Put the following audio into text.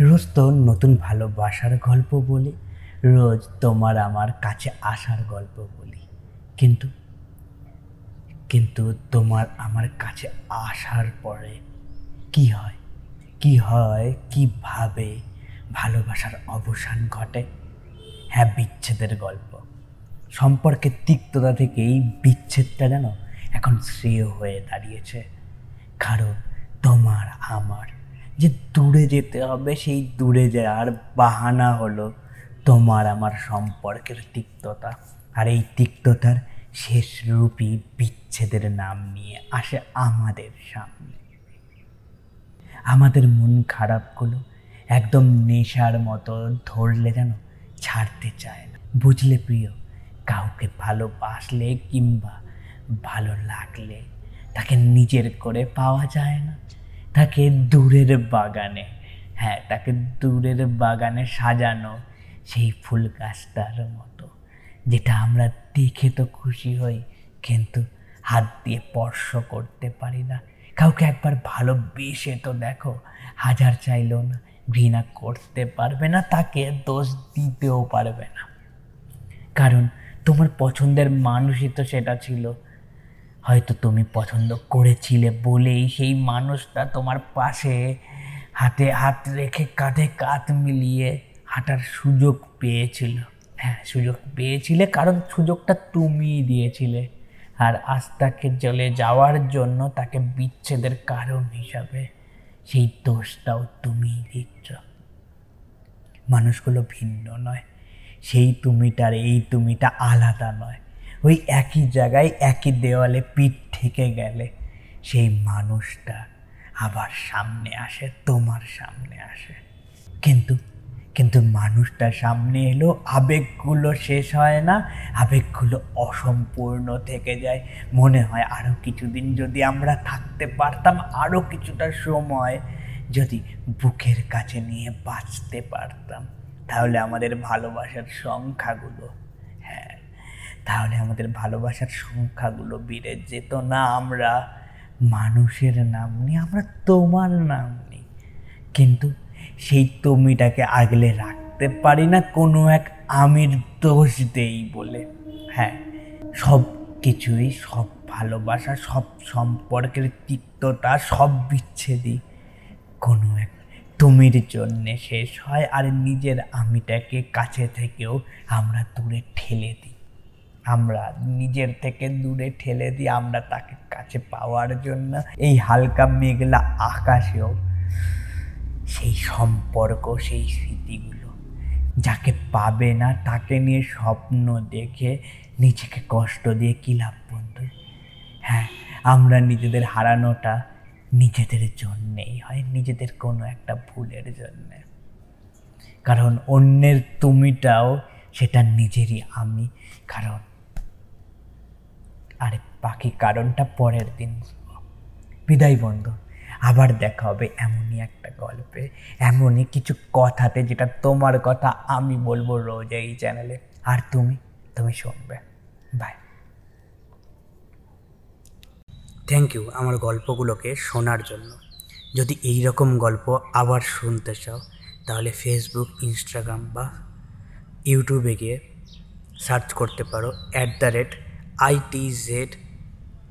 রোজ তো নতুন ভালোবাসার গল্প বলি, রোজ তোমার আমার কাছে আসার গল্প বলি। কিন্তু কিন্তু তোমার আমার কাছে আসার পরে কি হয়? কি হয়? কীভাবে ভালোবাসার অবসান ঘটে? হ্যাঁ বিচ্ছেদের গল্প। সম্পর্কের তিক্ততা থেকেই বিচ্ছেদটা যেন এখন শ্রেয় হয়ে দাঁড়িয়েছে। কারণ তোমার আমার যে দূরে যেতে হবে, সেই দূরে যাওয়ার বাহানা হলো তোমার আমার সম্পর্কের তিক্ততা। আর এই তিক্ততার শেষ রূপই বিচ্ছেদের নাম নিয়ে আসে আমাদের সামনে। আমাদের মন খারাপগুলো একদম নেশার মতো ধরলে যেন ছাড়তে চায় না। বুঝলে প্রিয়, কাউকে ভালোবাসলে কিংবা ভালো লাগলে তাকে নিজের করে পাওয়া যায় না। তাকে দূরের বাগানে হ্যাঁ তাকে দূরের বাগানে সাজানো সেই ফুল গাছটার মতো, যেটা আমরা দেখে তো খুশি হই, কিন্তু হাত দিয়ে স্পর্শ করতে পারি না। কাউকে একবার ভালোবেসে তো দেখো, হাজার চাইলেও না ঘৃণা করতে পারবে না, তাকে দোষ দিতেও পারবে না। কারণ তোমার পছন্দের মানুষই তো সেটা ছিল হয়তো তুমি পছন্দ করেছিলে বলেই সেই মানুষটা তোমার পাশে হাতে হাত রেখে কাঁধে কাঁধ মিলিয়ে হাঁটার সুযোগ পেয়েছিল। হ্যাঁ সুযোগ পেয়েছিলে কারণ সুযোগটা তুমিই দিয়েছিলে। আর আজ তাকে চলে যাওয়ার জন্য তাকে বিচ্ছেদের কারণ হিসাবে সেই দোষটাও তুমিই দিচ্ছ। মানুষগুলো ভিন্ন নয়। সেই তুমিটার এই তুমিটা আলাদা নয়। ওই একই জায়গায়, একই দেওয়ালে পিঠ থেকে গেলে সেই মানুষটা আবার সামনে আসে, তোমার সামনে আসে। কিন্তু কিন্তু মানুষটা সামনে এলো, আবেগগুলো শেষ হয় না, আবেগগুলো অসম্পূর্ণ থেকে যায়। মনে হয় আরও কিছুদিন যদি আমরা থাকতে পারতাম আরও কিছুটা সময় যদি বুকের কাছে নিয়ে বাঁচতে পারতাম। তাহলে আমাদের ভালোবাসার সংখ্যাগুলো তাহলে আমাদের ভালোবাসার সংখ্যাগুলো বেড়ে যেত না। আমরা মানুষের নাম নিই আমরা তোমার নাম নিই কিন্তু সেই তুমিটাকে আগলে রাখতে পারি না কোনো এক আমির দোষ দেই বলে। হ্যাঁ সব কিছুই, সব ভালোবাসা, সব সম্পর্কের তিক্ততা, সব বিচ্ছেদই কোনো এক তুমির জন্যে শেষ হয় আর নিজের আমিটাকে কাছে থেকেও আমরা দূরে ঠেলে দিই। আমরা নিজের থেকে দূরে ঠেলে দিই আমরা তাকে কাছে পাওয়ার জন্য। এই হালকা মেঘলা আকাশেও সেই সম্পর্ক, সেই স্মৃতিগুলো যাকে পাবে না তাকে নিয়ে স্বপ্ন দেখে নিজেকে কষ্ট দিয়ে কী লাভ বন্ধু? হ্যাঁ আমরা নিজেদের হারানোটা নিজেদের জন্যেই হয়, নিজেদের কোনো একটা ভুলের জন্যে। কারণ অন্যের তুমিটাও সেটা নিজেরই আমি, কারণ বাকি কারণটা পরের দিন। বিদায় বন্ধু, আবার দেখা হবে এমনই একটা গল্পে, এমনই কিছু কথাতে যেটা তোমার কথা আমি বলব রোজ এই চ্যানেলে। আর তুমি তুমি শুনবে। বাই থ্যাংক ইউ আমার গল্পগুলোকে শোনার জন্য। যদি এই রকম গল্প আবার শুনতে চাও, তাহলে ফেসবুক ইনস্টাগ্রাম বা ইউটিউবে গিয়ে সার্চ করতে পারো at the rate I T Z